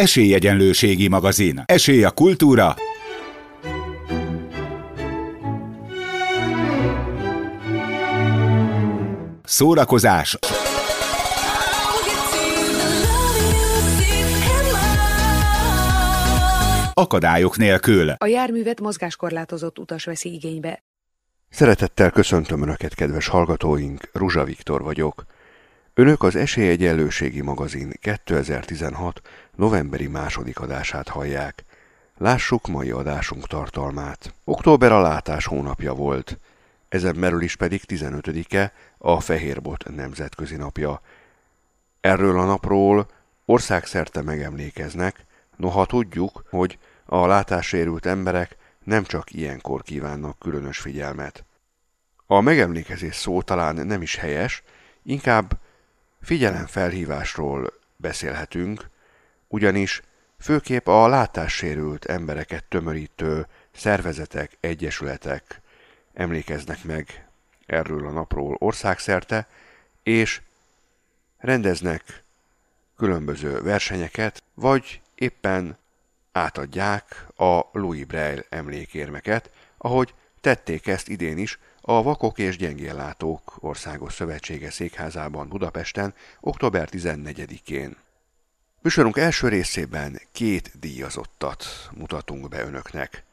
Esélyegyenlőségi magazin. Esély a kultúra. Szórakozás. Akadályok nélkül. A járművet mozgáskorlátozott utas veszi igénybe. Szeretettel köszöntöm Önöket, kedves hallgatóink, Ruzsa Viktor vagyok. Önök az Esélyegyenlőségi magazin 2016. novemberi második adását hallják. Lássuk mai adásunk tartalmát. Október a látás hónapja volt. Ezen merül is pedig 15-e a Fehérbot nemzetközi napja. Erről a napról országszerte megemlékeznek, noha tudjuk, hogy a látássérült emberek nem csak ilyenkor kívánnak különös figyelmet. A megemlékezés szó talán nem is helyes, inkább figyelemfelhívásról beszélhetünk, ugyanis főképp a látássérült embereket tömörítő szervezetek, egyesületek emlékeznek meg erről a napról országszerte, és rendeznek különböző versenyeket, vagy éppen átadják a Louis Braille emlékérmeket, ahogy tették ezt idén is a Vakok és Gyengéllátók Országos Szövetsége székházában Budapesten október 14-én. Műsorunk első részében két díjazottat mutatunk be önöknek.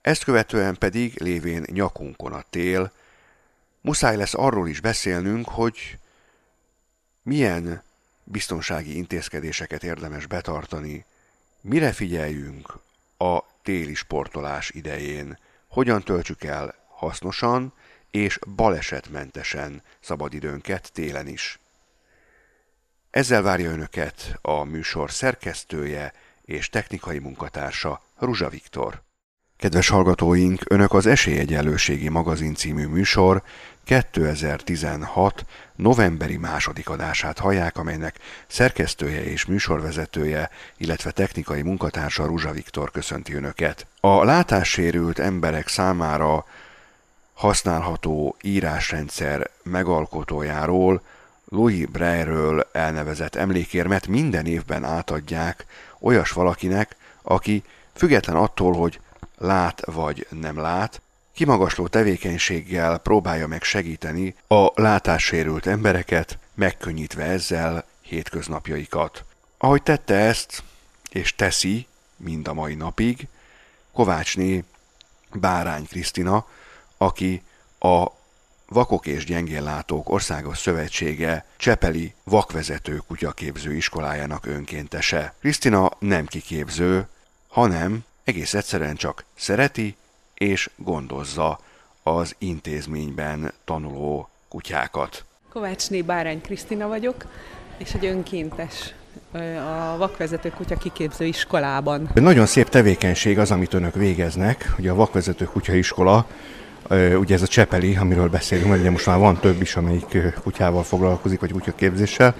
Ezt követően pedig lévén nyakunkon a tél, muszáj lesz arról is beszélnünk, hogy milyen biztonsági intézkedéseket érdemes betartani, mire figyeljünk a téli sportolás idején, hogyan töltsük el hasznosan és balesetmentesen szabadidőnket télen is. Ezzel várja Önöket a műsor szerkesztője és technikai munkatársa Ruzsa Viktor. Kedves hallgatóink, Önök az Esélyegyenlőségi magazin című műsor 2016. novemberi második adását hallják, amelynek szerkesztője és műsorvezetője, illetve technikai munkatársa Ruzsa Viktor köszönti Önöket. A látássérült emberek számára használható írásrendszer megalkotójáról, Louis Braille-ről elnevezett emlékérmet minden évben átadják olyas valakinek, aki független attól, hogy lát vagy nem lát, kimagasló tevékenységgel próbálja meg segíteni a látássérült embereket, megkönnyítve ezzel hétköznapjaikat. Ahogy tette ezt, és teszi, mind a mai napig, Kovácsné Bárány Krisztina, aki a Vakok és Gyengéllátók Országos Szövetsége Csepeli Vakvezető Kutyaképző Iskolájának önkéntese. Krisztina nem kiképző, hanem egész egyszerűen csak szereti és gondozza az intézményben tanuló kutyákat. Kovácsné Bárány Krisztina vagyok, és egy önkéntes a vakvezető kutya kiképző iskolában. Nagyon szép tevékenység az, amit önök végeznek. Ugye a vakvezető kutya iskola Ugye ez a Csepeli, amiről beszélünk, mert ugye most már van több is, amelyik kutyával foglalkozik, vagy kutyaképzéssel,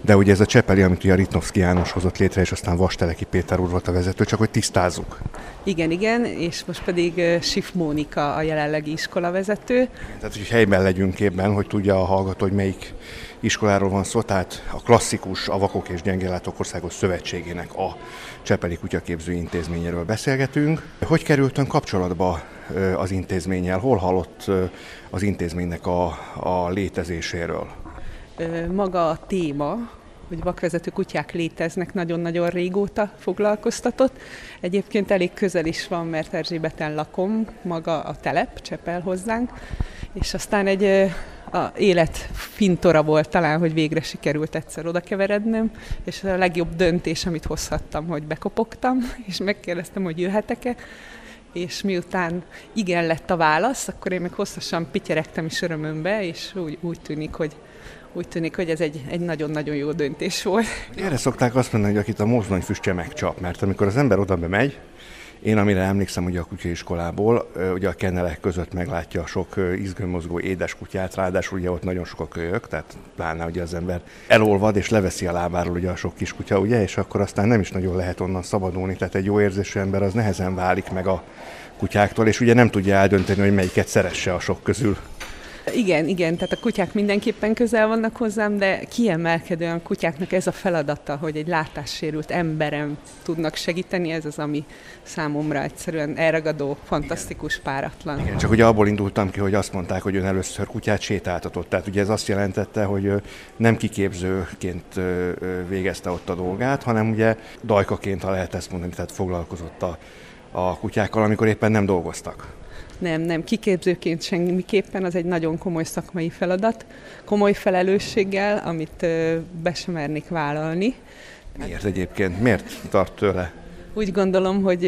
de ugye ez a Csepeli, amit ugye a Ritnovszki János hozott létre, és aztán Vasteleki Péter úr volt a vezető, csak hogy tisztázzuk. Igen, igen, és most pedig Sif Mónika a jelenlegi iskolavezető. Tehát, hogy helyben legyünk képben, hogy tudja a hallgató, hogy melyik iskoláról van szó, tehát a klasszikus, a Vakok és Gyengéllátók Országos Szövetségének a Csepeli Kutyaképző Intézményéről beszélgetünk. Hogy kerültön kapcsolatba az intézménnyel? Hol hallott az intézménynek a, a létezéséről? Maga a téma, hogy vakvezető kutyák léteznek, nagyon-nagyon régóta foglalkoztatott. Egyébként elég közel is van, mert Erzsébeten lakom, maga a telep, Csepel hozzánk, és aztán egy a élet fintora volt talán, hogy végre sikerült egyszer oda keverednem, és a legjobb döntés, amit hozhattam, hogy bekopogtam, és megkérdeztem, hogy jöhetek-e, és miután igen lett a válasz, akkor én meg hosszasan pityeregtem is örömömbe, és úgy, úgy tűnik, hogy úgy tűnik, hogy ez egy, egy nagyon-nagyon jó döntés volt. Erre szokták azt mondani, hogy akit a mozdony füstje megcsap, mert amikor az ember oda bemegy, én amire emlékszem ugye a kutyaiskolából, ugye a kennelek között meglátja sok izgőmozgó édes kutyát, ráadásul ugye ott nagyon sok a kölyök, tehát pláne ugye az ember elolvad és leveszi a lábáról ugye a sok kis kutya, ugye, és akkor aztán nem is nagyon lehet onnan szabadulni, tehát egy jó érzésű ember az nehezen válik meg a kutyáktól, és ugye nem tudja eldönteni, hogy melyiket szeresse a sok közül. Igen, igen, tehát a kutyák mindenképpen közel vannak hozzám, de kiemelkedően a kutyáknak ez a feladata, hogy egy látássérült emberem tudnak segíteni, ez az, ami számomra egyszerűen elragadó, fantasztikus, páratlan. Igen, csak ugye abból indultam ki, hogy azt mondták, hogy ön először kutyát sétáltatott. Tehát ugye ez azt jelentette, hogy nem kiképzőként végezte ott a dolgát, hanem ugye dajkaként, ha lehet ezt mondani, tehát foglalkozott a, a kutyákkal, amikor éppen nem dolgoztak. Nem, nem, kiképzőként semmiképpen, az egy nagyon komoly szakmai feladat, komoly felelősséggel, amit be sem mernék vállalni. Miért egyébként? Miért tart tőle? Úgy gondolom, hogy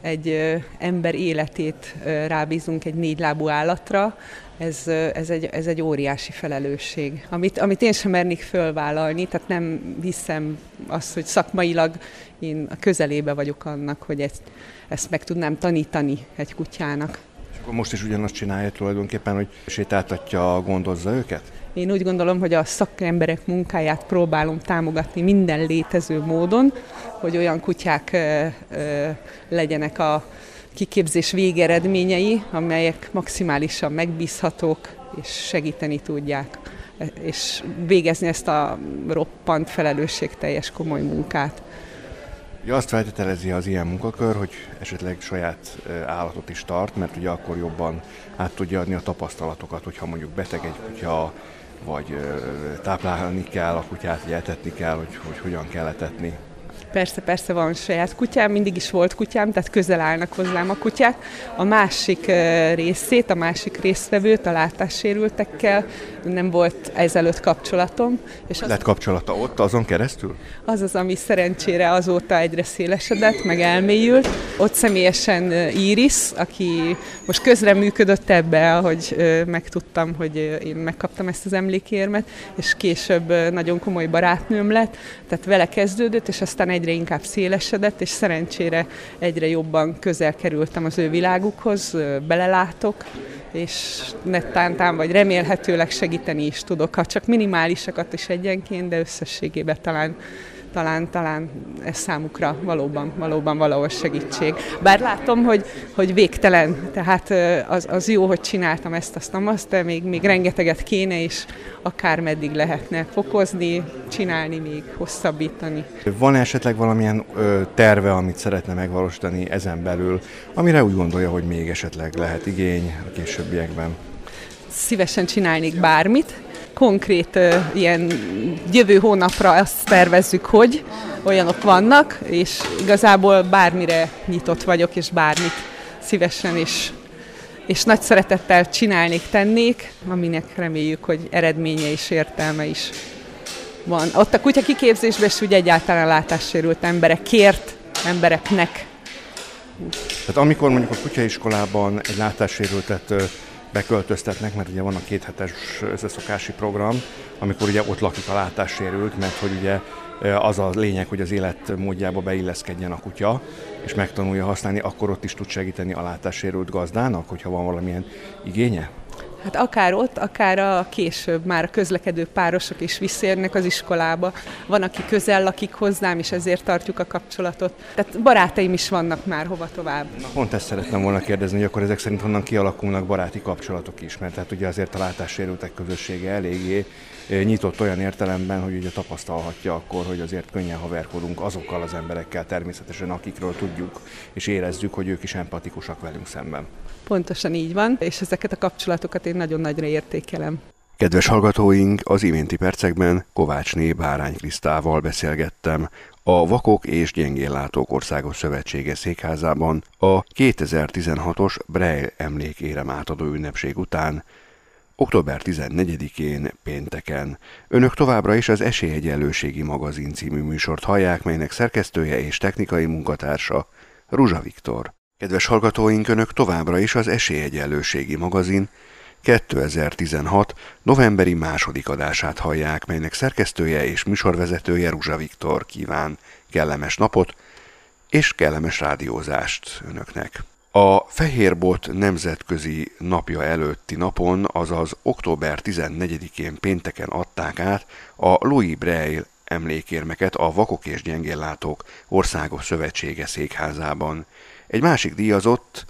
egy ember életét rábízunk egy négylábú állatra, ez, ez, egy, ez egy óriási felelősség, amit, amit én sem mernék fölvállalni, tehát nem hiszem azt, hogy szakmailag én a közelébe vagyok annak, hogy ezt, ezt meg tudnám tanítani egy kutyának. Most is ugyanazt csinálja tulajdonképpen, hogy sétáltatja, gondozza őket? Én úgy gondolom, hogy a szakemberek munkáját próbálom támogatni minden létező módon, hogy olyan kutyák ö, ö, legyenek a kiképzés végeredményei, amelyek maximálisan megbízhatók és segíteni tudják és végezni ezt a roppant felelősségteljes komoly munkát. Ugye azt feltételezi az ilyen munkakör, hogy esetleg saját állatot is tart, mert ugye akkor jobban át tudja adni a tapasztalatokat, hogyha mondjuk beteg egy kutya, vagy táplálni kell a kutyát, vagy etetni kell, hogy, hogy hogyan kell etetni. Persze, persze van saját kutyám, mindig is volt kutyám, tehát közel állnak hozzám a kutyák. A másik részét, a másik résztvevőt, a látássérültekkel nem volt ezelőtt kapcsolatom. És az, Lett kapcsolata ott, azon keresztül? Az az, ami szerencsére azóta egyre szélesedett, meg elmélyült. Ott személyesen Iris, aki most közreműködött ebbe, ahogy megtudtam, hogy én megkaptam ezt az emlékérmet, és később nagyon komoly barátnőm lett, tehát vele kezdődött, és aztán egy egyre inkább szélesedett, és szerencsére egyre jobban közel kerültem az ő világukhoz, belelátok, és nettántán vagy remélhetőleg segíteni is tudok, ha csak minimálisakat is egyenként, de összességében talán talán, talán ez számukra valóban, valóban valahol segítség. Bár látom, hogy, hogy végtelen, tehát az, az jó, hogy csináltam ezt, azt, azt, de még, még rengeteget kéne, és akár meddig lehetne fokozni, csinálni, még hosszabbítani. Van esetleg valamilyen ö, terve, amit szeretne megvalósítani ezen belül, amire úgy gondolja, hogy még esetleg lehet igény a későbbiekben? Szívesen csinálnék bármit, konkrét ilyen jövő hónapra azt tervezzük, hogy olyanok vannak, és igazából bármire nyitott vagyok, és bármit szívesen és, és nagy szeretettel csinálnék, tennék, aminek reméljük, hogy eredménye és értelme is van. Ott a kutya kiképzésben is úgy egyáltalán látássérült emberek, kért embereknek. Tehát amikor mondjuk a kutyaiskolában egy látássérültet beköltöztetnek, mert ugye van a kéthetes összeszokási program, amikor ugye ott lakik a látássérült, mert hogy ugye az a lényeg, hogy az életmódjába beilleszkedjen a kutya, és megtanulja használni, akkor ott is tud segíteni a látássérült gazdának, hogyha van valamilyen igénye? Hát akár ott, akár a később már a közlekedő párosok is visszérnek az iskolába. Van, aki közel lakik hozzám, és ezért tartjuk a kapcsolatot. Tehát barátaim is vannak már hova tovább. Na, pont ezt szeretném volna kérdezni, hogy akkor ezek szerint honnan kialakulnak baráti kapcsolatok is, mert hát ugye azért a látássérültek közössége eléggé nyitott olyan értelemben, hogy ugye tapasztalhatja akkor, hogy azért könnyen haverkodunk azokkal az emberekkel természetesen, akikről tudjuk és érezzük, hogy ők is empatikusak velünk szemben. Pontosan így van, és ezeket a kapcsolatokat én nagyon nagyra értékelem. Kedves hallgatóink, az iménti percekben Kovácsné Bárány Krisztával beszélgettem a Vakok és Gyengéllátók Országos Szövetsége székházában a 2016-os Breil emlékérem átadó ünnepség után, október 14-én pénteken. Önök továbbra is az Esélyegyenlőségi magazin című műsort hallják, melynek szerkesztője és technikai munkatársa Ruzsa Viktor. Kedves hallgatóink, Önök továbbra is az Esélyegyenlőségi magazin 2016. novemberi második adását hallják, melynek szerkesztője és műsorvezetője Ruzsa Viktor kíván kellemes napot és kellemes rádiózást Önöknek. A Fehérbot nemzetközi napja előtti napon, azaz október 14-én pénteken adták át a Louis Braille emlékérmeket a Vakok és Gyengéllátók Országos Szövetsége székházában. Egy másik díjazott,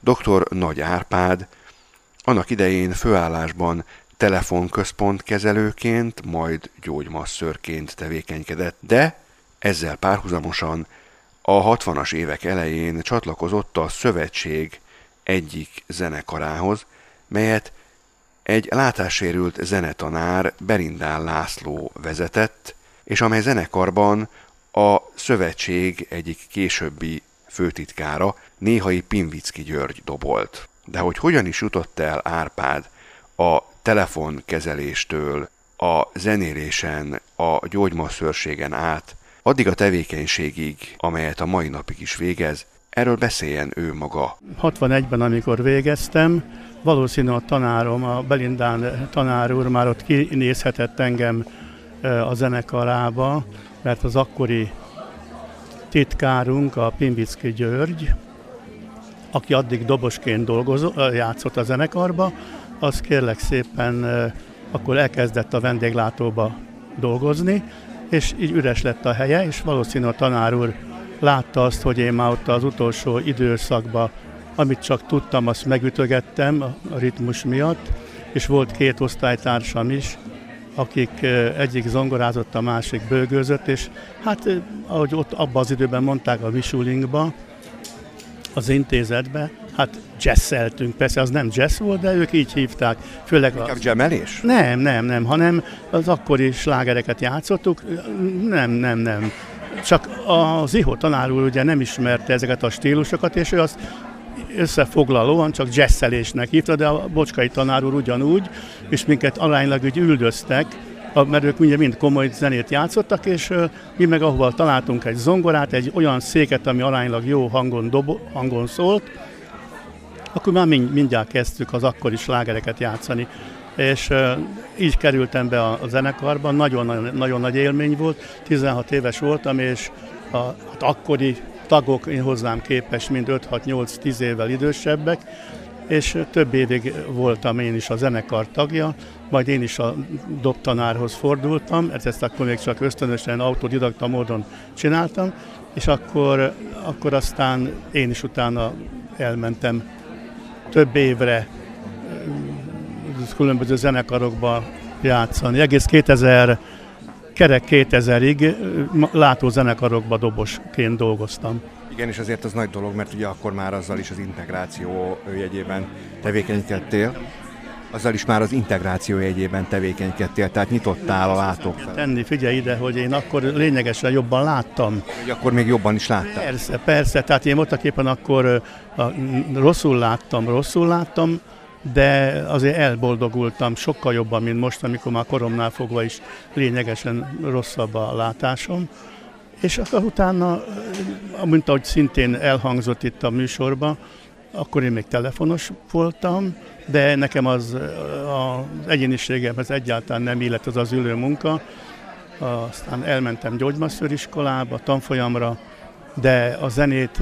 dr. Nagy Árpád, Annak idején főállásban telefonközpont kezelőként, majd gyógymasszörként tevékenykedett, de ezzel párhuzamosan a 60-as évek elején csatlakozott a Szövetség egyik zenekarához, melyet egy látássérült zenetanár Berindál László vezetett, és amely zenekarban a szövetség egyik későbbi főtitkára, néhai Pinvicki György dobolt. De hogy hogyan is jutott el Árpád a telefonkezeléstől, a zenélésen, a gyógymasszörségen át, addig a tevékenységig, amelyet a mai napig is végez, erről beszéljen ő maga. 61-ben, amikor végeztem, valószínű a tanárom, a Belindán tanár úr már ott kinézhetett engem a zenekarába, mert az akkori titkárunk, a Pimbicki György, aki addig dobosként dolgozott, játszott a zenekarba, az kérlek szépen akkor elkezdett a vendéglátóba dolgozni, és így üres lett a helye, és valószínű a tanár úr látta azt, hogy én már ott az utolsó időszakban, amit csak tudtam, azt megütögettem a ritmus miatt, és volt két osztálytársam is, akik egyik zongorázott, a másik bőgőzött, és hát ahogy ott abban az időben mondták a Visulingba, az intézetbe, hát jazzeltünk, persze az nem jazz volt, de ők így hívták. Főleg Inkább a... jammelés? Nem, nem, nem, hanem az akkori slágereket játszottuk, nem, nem, nem. Csak az Iho tanár úr ugye nem ismerte ezeket a stílusokat, és ő azt összefoglalóan csak jazzelésnek hívta, de a Bocskai tanár úr ugyanúgy, és minket aránylag úgy üldöztek, mert ők ugye mind komoly zenét játszottak, és mi meg ahova találtunk egy zongorát, egy olyan széket, ami aránylag jó hangon, dobo, hangon szólt, akkor már mind, mindjárt kezdtük az akkori slágereket játszani. És így kerültem be a, a zenekarban, nagyon, nagyon, nagyon nagy élmény volt, 16 éves voltam, és a, hát akkori tagok én hozzám képes, mind 5-6-8-10 évvel idősebbek, és több évig voltam én is a zenekar tagja, majd én is a dobtanárhoz fordultam, ezt akkor még csak ösztönösen, autodidakta módon csináltam, és akkor, akkor aztán én is utána elmentem több évre különböző zenekarokba játszani. Egész 2000, kerek 2000-ig látózenekarokba dobosként dolgoztam. Igen, és azért az nagy dolog, mert ugye akkor már azzal is az integráció jegyében tevékenykedtél. Azzal is már az integráció jegyében tevékenykedtél, tehát nyitottál a látók. Tenni, figyelj ide, hogy én akkor lényegesen jobban láttam. Hogy akkor még jobban is láttam. Persze, persze, tehát én voltak éppen akkor a, rosszul láttam, rosszul láttam, de azért elboldogultam sokkal jobban, mint most, amikor már koromnál fogva is lényegesen rosszabb a látásom. És akkor utána, mint ahogy szintén elhangzott itt a műsorban, akkor én még telefonos voltam, de nekem az, az egyéniségemhez egyáltalán nem illet az az ülő munka. Aztán elmentem gyógymasszőriskolába, tanfolyamra, de a zenét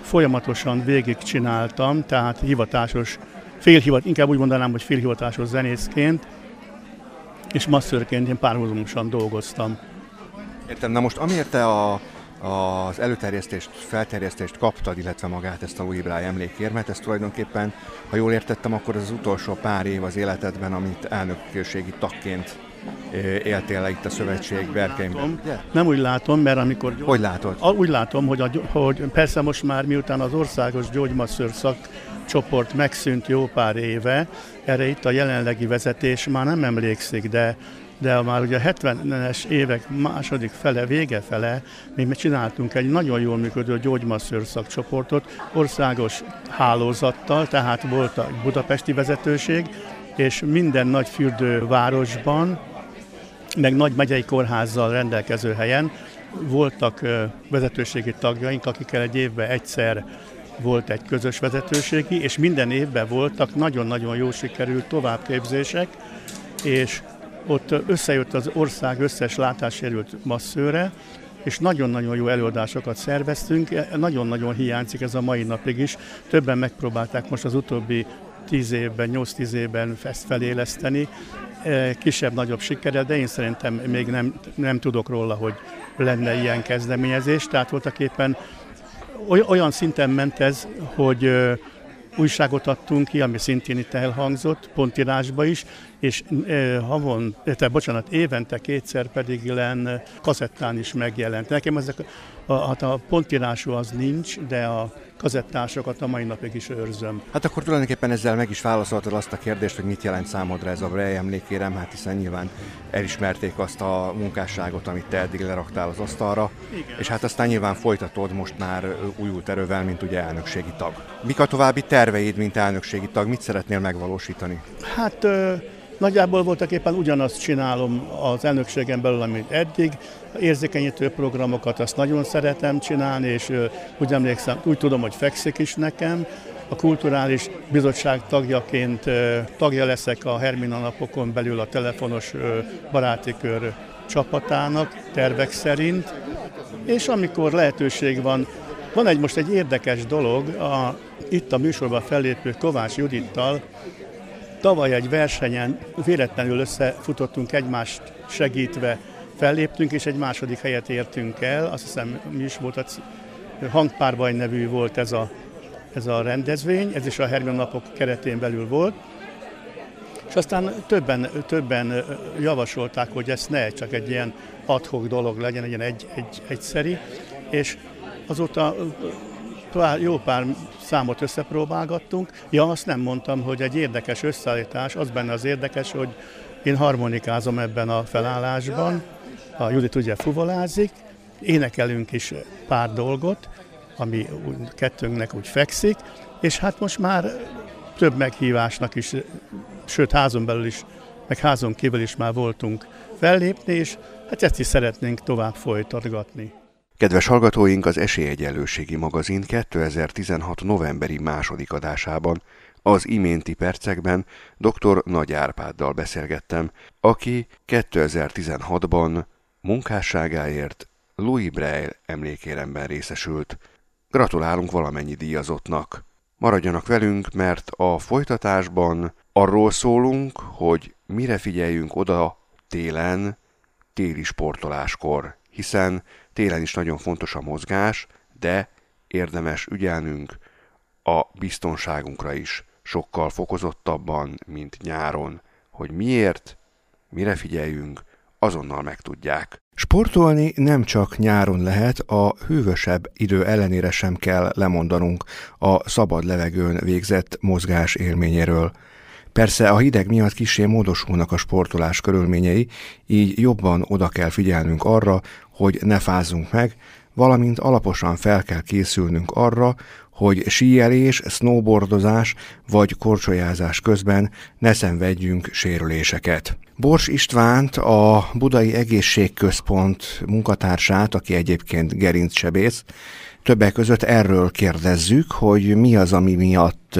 folyamatosan végigcsináltam, tehát hivatásos, félhivat, inkább úgy mondanám, hogy félhivatásos zenészként, és masszörként én párhuzamosan dolgoztam. Értem, na most amiért te a, az előterjesztést, felterjesztést kaptad, illetve magát ezt a Louis Braille emlékérmet, ez tulajdonképpen, ha jól értettem, akkor ez az utolsó pár év az életedben, amit elnökségi tagként éltél itt a szövetség berkeimben. Nem úgy látom, mert amikor... Hogy látod? Úgy látom, hogy, a, hogy persze most már miután az országos gyógymasször szakcsoport megszűnt jó pár éve, erre itt a jelenlegi vezetés már nem emlékszik, de de már ugye a 70-es évek második fele, vége fele mi csináltunk egy nagyon jól működő gyógymasször szakcsoportot, országos hálózattal, tehát volt a budapesti vezetőség, és minden nagy fürdővárosban, meg nagy megyei kórházzal rendelkező helyen voltak vezetőségi tagjaink, akikkel egy évben egyszer volt egy közös vezetőségi, és minden évben voltak nagyon-nagyon jó sikerült továbbképzések, és ott összejött az ország összes látássérült masszőre, és nagyon-nagyon jó előadásokat szerveztünk, nagyon-nagyon hiányzik ez a mai napig is. Többen megpróbálták most az utóbbi 10 évben, 8-10 évben ezt feléleszteni, kisebb-nagyobb sikerrel, de én szerintem még nem, nem tudok róla, hogy lenne ilyen kezdeményezés. Tehát voltak éppen olyan szinten ment ez, hogy újságot adtunk ki, ami szintén itt elhangzott, pontírásba is, és e, havon, te, bocsánat, évente kétszer pedig len kazettán is megjelent. Nekem ezek a, hát a pontírású az nincs, de a kazettásokat a mai napig is őrzöm. Hát akkor tulajdonképpen ezzel meg is válaszoltad azt a kérdést, hogy mit jelent számodra ez a Brej emlékérem, hát hiszen nyilván elismerték azt a munkásságot, amit te eddig leraktál az asztalra, Igen. és hát aztán nyilván folytatod most már újult erővel, mint ugye elnökségi tag. Mik a további terveid, mint elnökségi tag? Mit szeretnél megvalósítani? Hát Nagyjából voltak éppen ugyanazt csinálom az elnökségen belül, amit eddig. Érzékenyítő programokat azt nagyon szeretem csinálni, és úgy emlékszem, úgy tudom, hogy fekszik is nekem. A kulturális bizottság tagjaként tagja leszek a Hermina napokon belül a telefonos baráti kör csapatának tervek szerint, és amikor lehetőség van, van egy most egy érdekes dolog, a, itt a műsorban fellépő Kovács Judittal. Tavaly egy versenyen véletlenül összefutottunk egymást segítve, felléptünk, és egy második helyet értünk el. Azt hiszem, mi is volt, a hangpárbaj nevű volt ez a, ez a rendezvény, ez is a Hermione napok keretén belül volt. És aztán többen, többen javasolták, hogy ez ne csak egy ilyen adhok dolog legyen, egy egy, egy, egyszeri, és azóta pár, jó pár számot összepróbálgattunk. Ja, azt nem mondtam, hogy egy érdekes összeállítás, az benne az érdekes, hogy én harmonikázom ebben a felállásban, a Judit ugye fuvolázik, énekelünk is pár dolgot, ami kettőnknek úgy fekszik, és hát most már több meghívásnak is, sőt házon belül is, meg házon kívül is már voltunk fellépni, és hát ezt is szeretnénk tovább folytatgatni. Kedves hallgatóink, az Esélyegyenlőségi magazin 2016. novemberi második adásában az iménti percekben dr. Nagy Árpáddal beszélgettem, aki 2016-ban munkásságáért Louis Braille emlékéremben részesült. Gratulálunk valamennyi díjazottnak! Maradjanak velünk, mert a folytatásban arról szólunk, hogy mire figyeljünk oda télen, téli sportoláskor, hiszen Télen is nagyon fontos a mozgás, de érdemes ügyelnünk a biztonságunkra is, sokkal fokozottabban, mint nyáron. Hogy miért, mire figyeljünk, azonnal megtudják. Sportolni nem csak nyáron lehet, a hűvösebb idő ellenére sem kell lemondanunk a szabad levegőn végzett mozgás élményéről. Persze a hideg miatt kisé módosulnak a sportolás körülményei, így jobban oda kell figyelnünk arra, hogy ne fázzunk meg, valamint alaposan fel kell készülnünk arra, hogy síelés, snowboardozás vagy korcsolyázás közben ne szenvedjünk sérüléseket. Bors Istvánt, a Budai Egészségközpont munkatársát, aki egyébként gerincsebész, Többek között erről kérdezzük, hogy mi az, ami miatt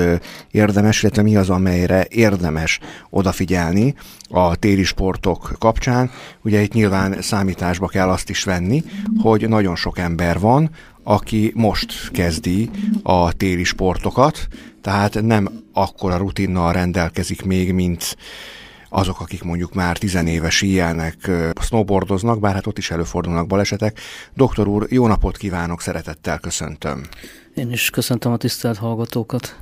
érdemes, illetve mi az, amelyre érdemes odafigyelni a téli sportok kapcsán. Ugye itt nyilván számításba kell azt is venni, hogy nagyon sok ember van, aki most kezdi a téli sportokat, tehát nem akkora rutinnal rendelkezik még, mint azok, akik mondjuk már tizenéve síelnek, snowboardoznak, bár hát ott is előfordulnak balesetek. Doktor úr, jó napot kívánok, szeretettel köszöntöm. Én is köszöntöm a tisztelt hallgatókat.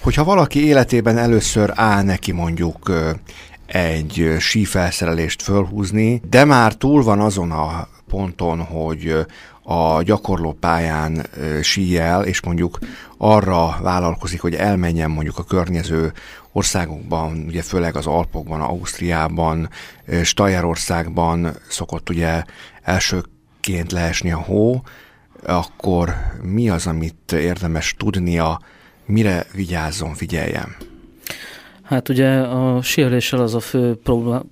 Hogyha valaki életében először áll neki mondjuk egy sífelszerelést fölhúzni, de már túl van azon a ponton, hogy a gyakorló pályán síjel, és mondjuk arra vállalkozik, hogy elmenjen mondjuk a környező országokban, ugye főleg az Alpokban, Ausztriában, Stajerországban szokott ugye elsőként leesni a hó, akkor mi az, amit érdemes tudnia, mire vigyázzon, figyeljem? Hát ugye a sérüléssel az a fő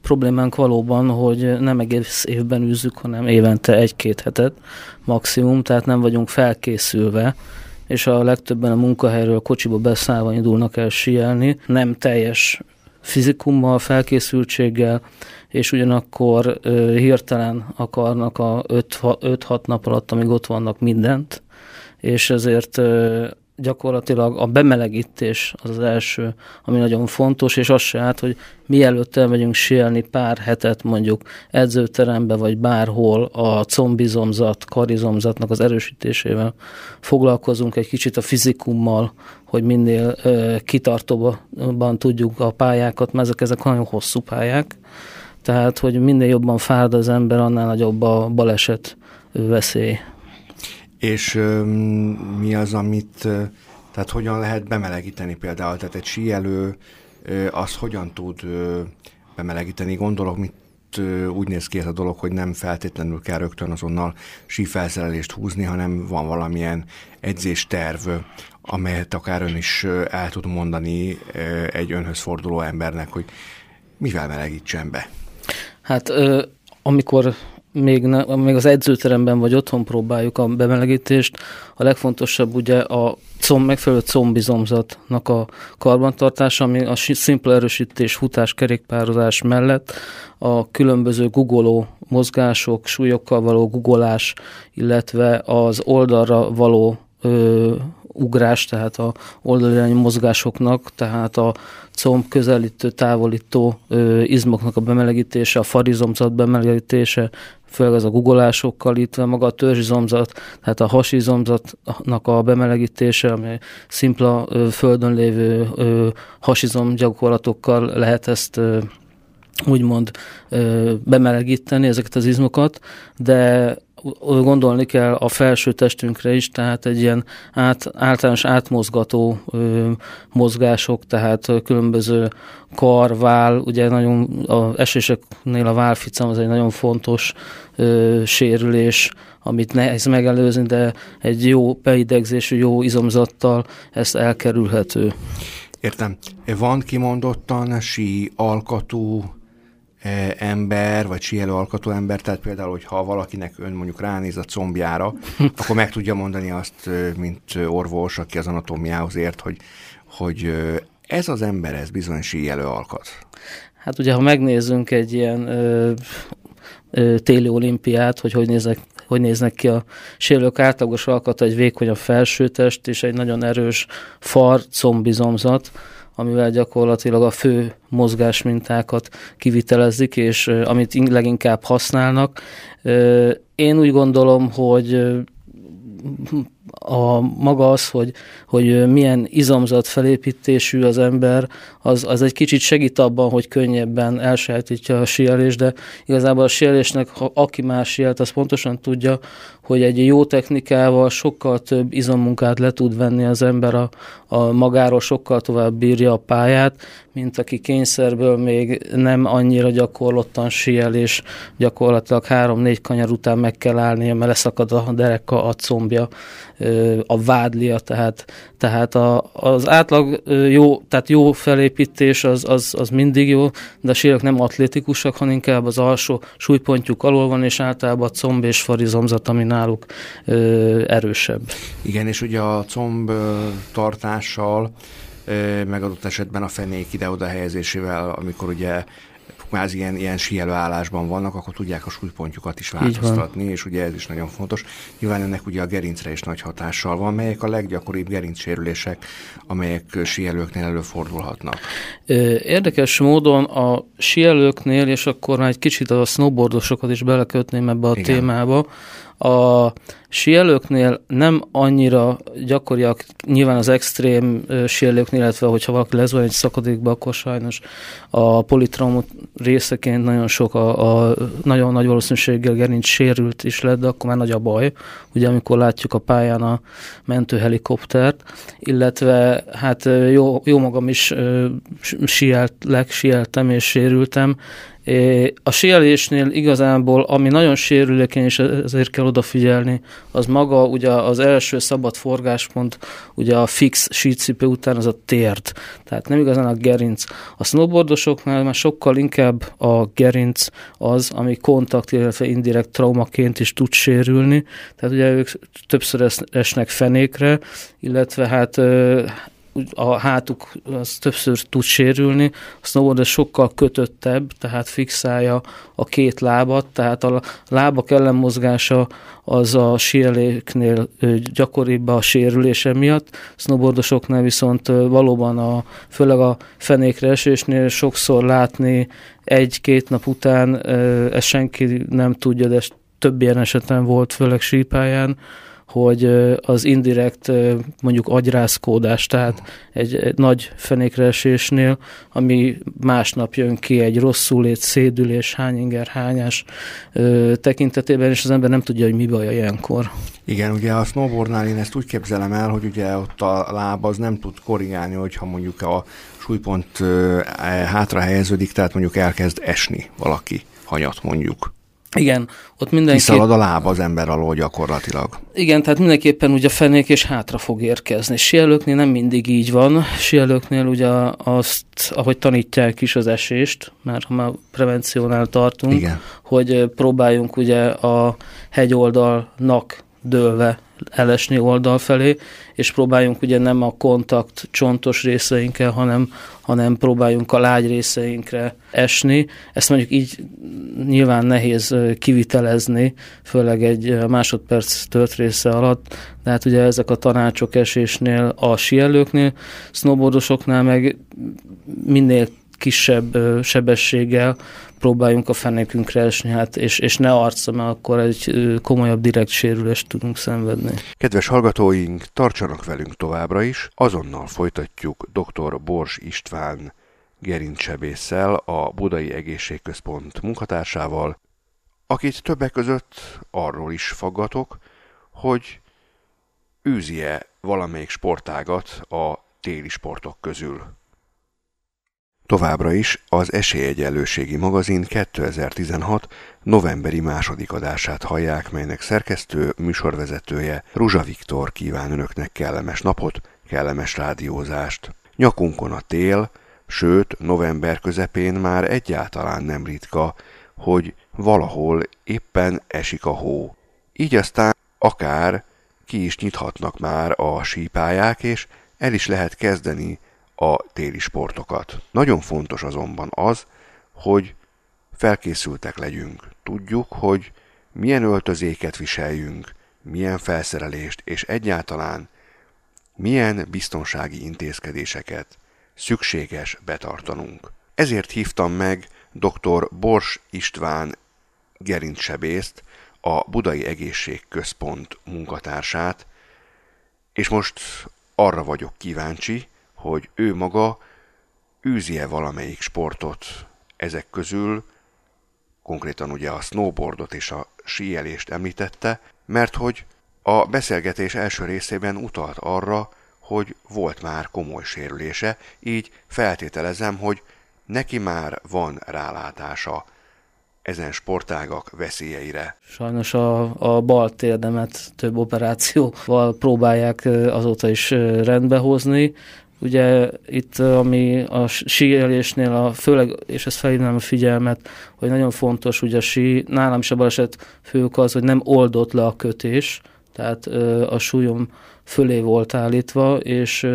problémánk valóban, hogy nem egész évben űzzük, hanem évente egy-két hetet maximum, tehát nem vagyunk felkészülve és a legtöbben a munkahelyről kocsiba beszállva indulnak el sielni, nem teljes fizikummal, felkészültséggel, és ugyanakkor ö, hirtelen akarnak a 5-6 nap alatt, amíg ott vannak mindent, és ezért ö, gyakorlatilag a bemelegítés az az első, ami nagyon fontos, és az se át, hogy mielőtt elmegyünk sélni pár hetet mondjuk edzőterembe, vagy bárhol a combizomzat, karizomzatnak az erősítésével foglalkozunk egy kicsit a fizikummal, hogy minél ö, kitartóban tudjuk a pályákat, mert ezek, ezek nagyon hosszú pályák, tehát hogy minél jobban fárad az ember, annál nagyobb a baleset veszély. És mi az, amit, tehát hogyan lehet bemelegíteni például, tehát egy síelő, az hogyan tud bemelegíteni, gondolok, mit úgy néz ki ez a dolog, hogy nem feltétlenül kell rögtön azonnal sífelszerelést húzni, hanem van valamilyen edzésterv, amelyet akár ön is el tud mondani egy önhöz forduló embernek, hogy mivel melegítsen be. Hát amikor még, ne, még az edzőteremben vagy otthon próbáljuk a bemelegítést, a legfontosabb ugye a comb, megfelelő combizomzatnak a karbantartása, ami a szimpla erősítés, futás, kerékpározás mellett a különböző guggoló mozgások, súlyokkal való guggolás, illetve az oldalra való ö, ugrás, tehát a oldalirányú mozgásoknak, tehát a comb közelítő, távolító izmoknak a bemelegítése, a farizomzat bemelegítése, főleg az a guggolásokkal, itt maga a törzsizomzat, tehát a hasizomzatnak a bemelegítése, ami szimpla földön lévő hasizom gyakorlatokkal lehet ezt úgymond ö, bemelegíteni ezeket az izmokat, de gondolni kell a felső testünkre is, tehát egy ilyen át, általános átmozgató ö, mozgások, tehát különböző kar, vál, ugye nagyon a eséseknél a válficam az egy nagyon fontos ö, sérülés, amit nehéz megelőzni, de egy jó beidegzésű, jó izomzattal ezt elkerülhető. Értem. Van kimondottan sí alkatú ember, vagy síelő alkotó ember, tehát például, hogyha valakinek ön mondjuk ránéz a combjára, akkor meg tudja mondani azt, mint orvos, aki az anatómiához ért, hogy, hogy ez az ember, ez bizony síelő alkat. Hát ugye, ha megnézzünk egy ilyen ö, ö, téli olimpiát, hogy hogy néznek, hogy néznek ki a sérülők átlagos alkat, egy vékony a felsőtest és egy nagyon erős far combizomzat, amivel gyakorlatilag a fő mozgásmintákat kivitelezik, és amit leginkább használnak. Én úgy gondolom, hogy a maga az, hogy, hogy milyen izomzat felépítésű az ember, az, az egy kicsit segít abban, hogy könnyebben elsajátítja a síelést, de igazából a síelésnek, ha aki más sielt, az pontosan tudja, hogy egy jó technikával sokkal több izommunkát le tud venni az ember a, a magáról, sokkal tovább bírja a pályát, mint aki kényszerből még nem annyira gyakorlottan siel, és gyakorlatilag három-négy kanyar után meg kell állnia, mert leszakad a dereka, a combja, a vádlia, tehát, tehát a, az átlag jó, tehát jó felépítés az, az, az mindig jó, de a sírek nem atlétikusak, hanem inkább az alsó súlypontjuk alól van, és általában a comb és farizomzat, ami náluk erősebb. Igen, és ugye a comb tartással, megadott esetben a fenék ide-oda helyezésével, amikor ugye kvázi ilyen, ilyen síelő állásban vannak, akkor tudják a súlypontjukat is változtatni, és ugye ez is nagyon fontos. Nyilván ennek ugye a gerincre is nagy hatással van, melyek a leggyakoribb gerincsérülések, amelyek síelőknél előfordulhatnak. Érdekes módon a síelőknél, és akkor már egy kicsit a snowboardosokat is belekötném ebbe a Igen. témába, a síelőknél nem annyira gyakoriak, nyilván az extrém síelőknél, illetve hogyha valaki lezuhan egy szakadékba, akkor sajnos a politraumot részeként nagyon sok, a, a nagyon nagy valószínűséggel gerinc sérült is lett, de akkor már nagy a baj, ugye amikor látjuk a pályán a mentőhelikoptert, illetve hát jó, jó magam is sieltlek, sieltem és sérültem, a síelésnél igazából, ami nagyon sérülékeny, és ezért kell odafigyelni, az maga ugye az első szabad forgáspont, ugye a fix sícipő után az a térd, tehát nem igazán a gerinc. A snowboardosoknál már sokkal inkább a gerinc az, ami kontakt, illetve indirekt traumaként is tud sérülni, tehát ugye ők többször esnek fenékre, illetve hát a hátuk az többször tud sérülni, a snowboard sokkal kötöttebb, tehát fixálja a két lábat, tehát a lábak ellenmozgása az a sieléknél gyakoribb a sérülése miatt, snowboardosoknál viszont valóban a, főleg a fenékre esésnél sokszor látni egy-két nap után, ezt senki nem tudja, de több ilyen esetben volt, főleg sípáján, hogy az indirekt mondjuk agyrázkódás, tehát egy, egy nagy fenékreesésnél, ami másnap jön ki egy rosszul szédülés, hányinger, hányás tekintetében, és az ember nem tudja, hogy mi baj ilyenkor. Igen, ugye a snowboardnál én ezt úgy képzelem el, hogy ugye ott a láb az nem tud korrigálni, hogyha mondjuk a súlypont hátra helyeződik, tehát mondjuk elkezd esni valaki hanyat mondjuk. Igen, ott mindenki... Kiszalad a lába az ember alól gyakorlatilag. Igen, tehát mindenképpen ugye fenék és hátra fog érkezni. Sielőknél nem mindig így van. Sielőknél ugye azt, ahogy tanítják is az esést, már ha már prevenciónál tartunk, Igen. hogy próbáljunk ugye a hegyoldalnak dőlve elesni oldal felé, és próbáljunk ugye nem a kontakt csontos részeinkkel, hanem, hanem próbáljunk a lágy részeinkre esni. Ezt mondjuk így nyilván nehéz kivitelezni, főleg egy másodperc tört része alatt, de hát ugye ezek a tanácsok esésnél, a sielőknél, snowboardosoknál meg minél kisebb sebességgel próbáljunk a fenekünkre esni, hát, és, és ne arca, mert akkor egy komolyabb direkt sérülést tudunk szenvedni. Kedves hallgatóink, tartsanak velünk továbbra is, azonnal folytatjuk dr. Bors István gerincsebésszel, a Budai Egészségközpont munkatársával, akit többek között arról is faggatok, hogy űzie valamelyik sportágat a téli sportok közül. Továbbra is az Esélyegyenlőségi magazin 2016 novemberi második adását hallják, melynek szerkesztő, műsorvezetője Ruzsa Viktor kíván önöknek kellemes napot, kellemes rádiózást. Nyakunkon a tél, sőt november közepén már egyáltalán nem ritka, hogy valahol éppen esik a hó. Így aztán akár ki is nyithatnak már a sípályák, és el is lehet kezdeni a téli sportokat. Nagyon fontos azonban az, hogy felkészültek legyünk. Tudjuk, hogy milyen öltözéket viseljünk, milyen felszerelést, és egyáltalán milyen biztonsági intézkedéseket szükséges betartanunk. Ezért hívtam meg dr. Bors István gerincsebészt, a Budai Egészségközpont munkatársát, és most arra vagyok kíváncsi, hogy ő maga űzi-e valamelyik sportot ezek közül, konkrétan ugye a snowboardot és a síelést említette, mert hogy a beszélgetés első részében utalt arra, hogy volt már komoly sérülése, így feltételezem, hogy neki már van rálátása ezen sportágak veszélyeire. Sajnos a, a bal térdemet több operációval próbálják azóta is rendbehozni, Ugye itt, ami a síelésnél, a, főleg, és ezt felhívnám a figyelmet, hogy nagyon fontos, ugye a sí, nálam is a baleset fők az, hogy nem oldott le a kötés, tehát a súlyom fölé volt állítva, és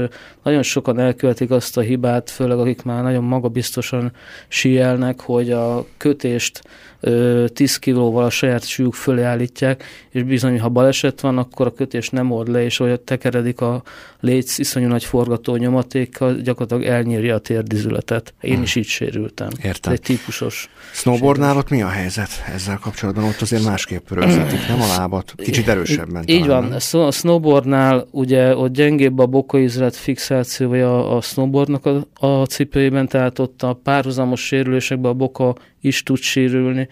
nagyon sokan elkövetik azt a hibát, főleg akik már nagyon magabiztosan síelnek, hogy a kötést 10 kilóval a saját súlyuk fölé állítják, és bizony, ha baleset van, akkor a kötés nem old le, és olyan tekeredik a léc iszonyú nagy forgató nyomatékkal, gyakorlatilag elnyírja a térdizületet. Én hmm. is így sérültem. Értem. Egy típusos. Snowboardnál ott mi a helyzet ezzel kapcsolatban? Ott azért másképp rögzítik, nem a lábat? Kicsit erősebben. Így talán, van. Nem? A snowboardnál ugye ott gyengébb a bokaizület fixációja a snowboardnak a, a cipőjében, tehát ott a párhuzamos sérülésekben a boka is tud sérülni,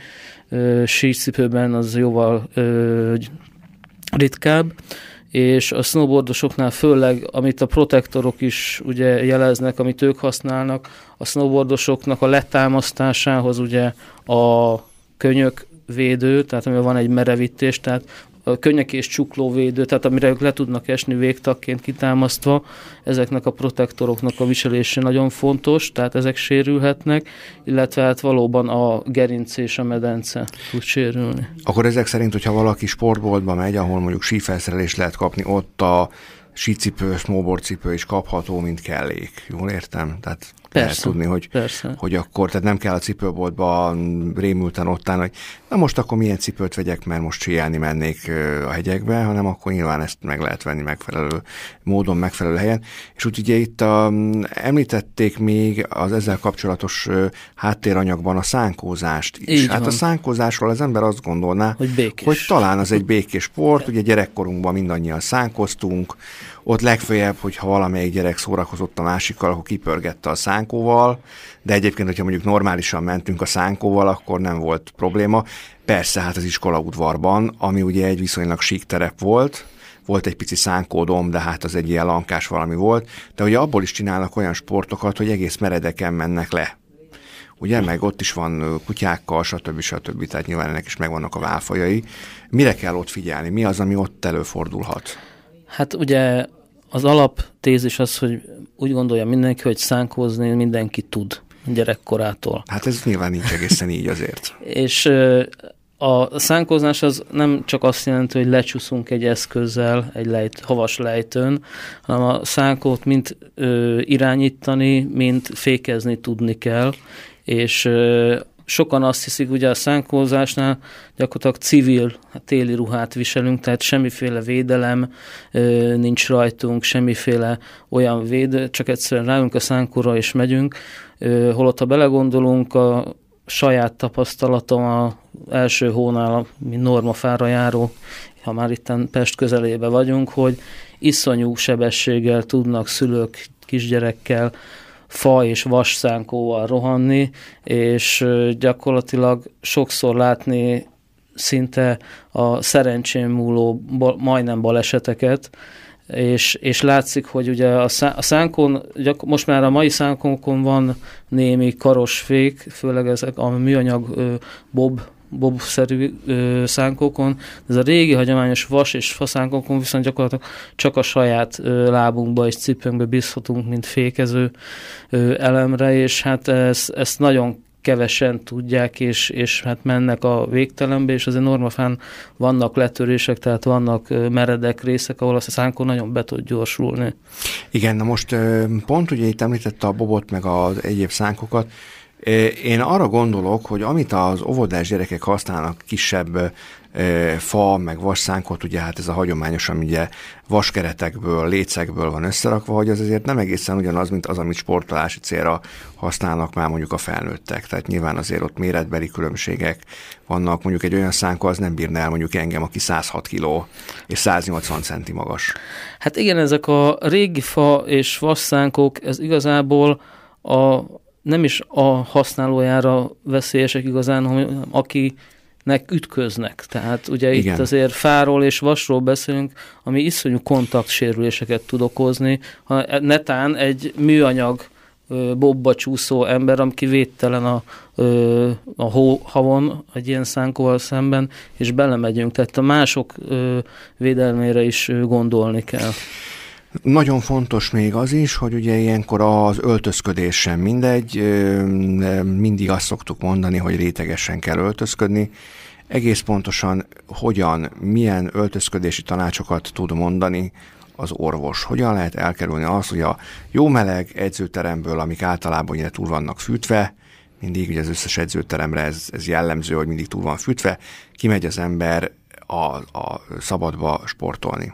sícipőben az jóval ritkább, és a snowboardosoknál főleg, amit a protektorok is ugye jeleznek, amit ők használnak, a snowboardosoknak a letámasztásához ugye a könyök védő, tehát amivel van egy merevítés, tehát könnyek és csuklóvédő, tehát amire ők le tudnak esni végtagként kitámasztva, ezeknek a protektoroknak a viselése nagyon fontos, tehát ezek sérülhetnek, illetve hát valóban a gerinc és a medence tud sérülni. Akkor ezek szerint, hogyha valaki sportboltba megy, ahol mondjuk sífelszerelést lehet kapni, ott a sícipő, snowboardcipő is kapható, mint kellék. Jól értem? Tehát Persze, lehet tudni, hogy, persze. hogy akkor, tehát nem kell a cipőboltba rémülten ott állni, hogy na most akkor milyen cipőt vegyek, mert most síelni mennék a hegyekbe, hanem akkor nyilván ezt meg lehet venni megfelelő módon, megfelelő helyen. És úgy ugye itt a, említették még az ezzel kapcsolatos háttéranyagban a szánkózást is. Így hát van. a szánkózásról az ember azt gondolná, Hogy békés. hogy talán az egy békés sport, ugye gyerekkorunkban mindannyian szánkoztunk, ott legfeljebb, hogyha valamelyik gyerek szórakozott a másikkal, akkor kipörgette a szánkóval, de egyébként, hogyha mondjuk normálisan mentünk a szánkóval, akkor nem volt probléma. Persze, hát az iskola udvarban, ami ugye egy viszonylag sík terep volt, volt egy pici szánkódom, de hát az egy ilyen lankás valami volt, de ugye abból is csinálnak olyan sportokat, hogy egész meredeken mennek le. Ugye, meg ott is van kutyákkal, stb. stb. Tehát nyilván ennek is megvannak a válfajai. Mire kell ott figyelni? Mi az, ami ott előfordulhat? Hát ugye az alaptézis az, hogy úgy gondolja mindenki, hogy szánkózni mindenki tud gyerekkorától. Hát ez nyilván nincs egészen így azért. És a szánkózás az nem csak azt jelenti, hogy lecsúszunk egy eszközzel, egy lejt, havas lejtőn, hanem a szánkót mind ö, irányítani, mind fékezni tudni kell, és ö, sokan azt hiszik, ugye a szánkózásnál gyakorlatilag civil hát téli ruhát viselünk, tehát semmiféle védelem nincs rajtunk, semmiféle olyan véd, csak egyszerűen rájunk a szánkóra és megyünk. Holott ha belegondolunk, a saját tapasztalatom a első hónál, mint normafára járó, ha már itt Pest közelébe vagyunk, hogy iszonyú sebességgel tudnak szülők kisgyerekkel fa és vasszánkóval rohanni, és gyakorlatilag sokszor látni szinte a szerencsén múló majdnem baleseteket, és, és látszik, hogy ugye a, szá, a szánkon, most már a mai szánkonkon van némi karosfék, főleg ezek a műanyag bob, bobszerű ö, szánkokon, ez a régi hagyományos vas és faszánkokon viszont gyakorlatilag csak a saját lábunkba és cipőnkbe bízhatunk, mint fékező elemre, és hát ez, nagyon kevesen tudják, és, és hát mennek a végtelenbe, és azért normafán vannak letörések, tehát vannak meredek részek, ahol a szánkó nagyon be tud gyorsulni. Igen, na most pont ugye itt említette a bobot, meg az egyéb szánkokat, én arra gondolok, hogy amit az óvodás gyerekek használnak kisebb fa, meg vasszánkot, ugye hát ez a hagyományosan ugye vaskeretekből, lécekből van összerakva, hogy az azért nem egészen ugyanaz, mint az, amit sportolási célra használnak már mondjuk a felnőttek. Tehát nyilván azért ott méretbeli különbségek vannak. Mondjuk egy olyan szánkó az nem bírna el mondjuk engem, aki 106 kg és 180 centi magas. Hát igen, ezek a régi fa és vasszánkok, ez igazából a nem is a használójára veszélyesek igazán, hanem aki nek ütköznek. Tehát ugye Igen. itt azért fáról és vasról beszélünk, ami iszonyú kontaktsérüléseket tud okozni. Ha netán egy műanyag bobba csúszó ember, aki védtelen a, a hó, havon egy ilyen szánkóval szemben, és belemegyünk. Tehát a mások védelmére is gondolni kell. Nagyon fontos még az is, hogy ugye ilyenkor az öltözködés sem mindegy, mindig azt szoktuk mondani, hogy rétegesen kell öltözködni. Egész pontosan hogyan, milyen öltözködési tanácsokat tud mondani az orvos. Hogyan lehet elkerülni azt, hogy a jó meleg edzőteremből, amik általában ugye túl vannak fűtve, mindig ugye az összes edzőteremre ez, ez jellemző, hogy mindig túl van fűtve, kimegy az ember a, a szabadba sportolni.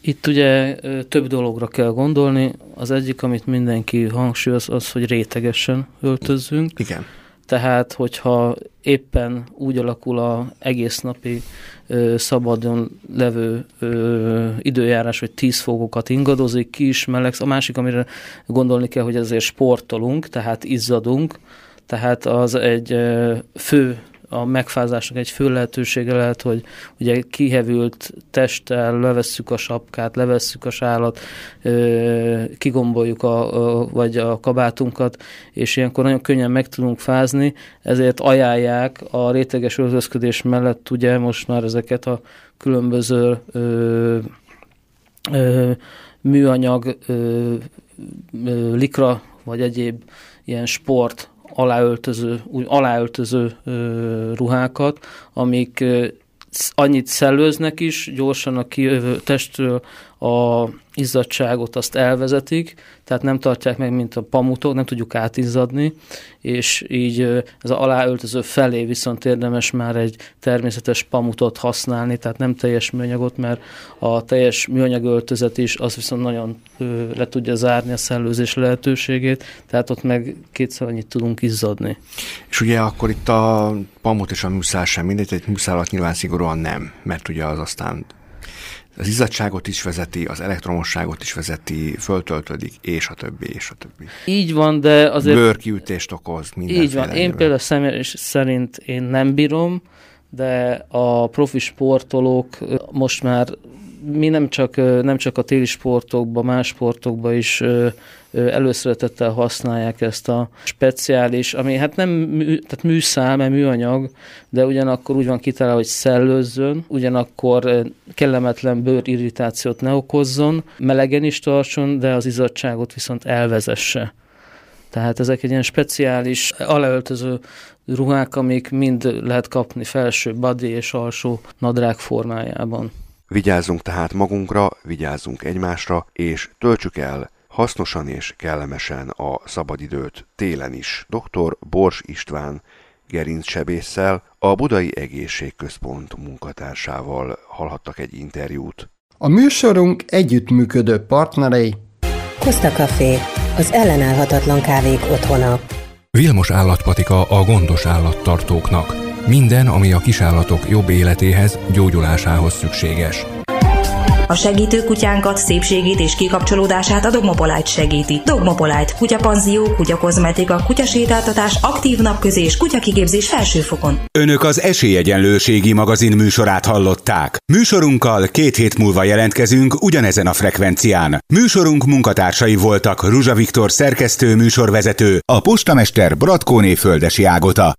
Itt ugye több dologra kell gondolni. Az egyik, amit mindenki hangsúlyoz, az, hogy rétegesen öltözzünk. Igen. Tehát, hogyha éppen úgy alakul a egész napi ö, szabadon levő ö, időjárás, hogy 10 fokokat ingadozik, ki is melegsz. A másik, amire gondolni kell, hogy ezért sportolunk, tehát izzadunk, tehát az egy ö, fő a megfázásnak egy fő lehetősége lehet, hogy ugye kihevült testtel levesszük a sapkát, levesszük a sálat, kigomboljuk a, vagy a kabátunkat, és ilyenkor nagyon könnyen meg tudunk fázni, ezért ajánlják a réteges öltözködés mellett ugye most már ezeket a különböző ö, ö, műanyag ö, ö, likra, vagy egyéb ilyen sport aláöltöző, úgy aláöltöző ö, ruhákat, amik annyit szellőznek is, gyorsan a kijövő testről a izzadságot azt elvezetik, tehát nem tartják meg, mint a pamutok, nem tudjuk átizzadni, és így ez a aláöltöző felé viszont érdemes már egy természetes pamutot használni, tehát nem teljes műanyagot, mert a teljes műanyag öltözet is az viszont nagyon le tudja zárni a szellőzés lehetőségét, tehát ott meg kétszer annyit tudunk izzadni. És ugye akkor itt a pamut és a műszál sem mindegy, egy műszálat nyilván szigorúan nem, mert ugye az aztán az izzadságot is vezeti, az elektromosságot is vezeti, föltöltődik, és a többi, és a többi. Így van, de azért... Bőrkiütést okoz, mindenféle. Így van. Én például személy szerint én nem bírom, de a profi sportolók most már mi nem csak, nem csak a téli sportokban, más sportokban is előszeretettel használják ezt a speciális, ami hát nem tehát műszál, mert műanyag, de ugyanakkor úgy van kitalálva, hogy szellőzzön, ugyanakkor kellemetlen bőrirritációt ne okozzon, melegen is tartson, de az izzadságot viszont elvezesse. Tehát ezek egy ilyen speciális alelöltöző ruhák, amik mind lehet kapni felső body és alsó nadrág formájában. Vigyázzunk tehát magunkra, vigyázzunk egymásra, és töltsük el hasznosan és kellemesen a szabadidőt télen is. Dr. Bors István gerincsebésszel, a Budai Egészségközpont munkatársával hallhattak egy interjút. A műsorunk együttműködő partnerei Costa Café, az ellenállhatatlan kávék otthona. Vilmos állatpatika a gondos állattartóknak. Minden, ami a kisállatok jobb életéhez, gyógyulásához szükséges. A segítő kutyánkat, szépségét és kikapcsolódását a Dogmopolite segíti. Dogmopolite, kutyapanzió, kutyakozmetika, kutyasétáltatás, aktív napközés, kutyakigépzés felsőfokon. Önök az Esélyegyenlőségi magazin műsorát hallották. Műsorunkkal két hét múlva jelentkezünk ugyanezen a frekvencián. Műsorunk munkatársai voltak Ruzsa Viktor szerkesztő műsorvezető, a postamester Bratkóné Földesi Ágota.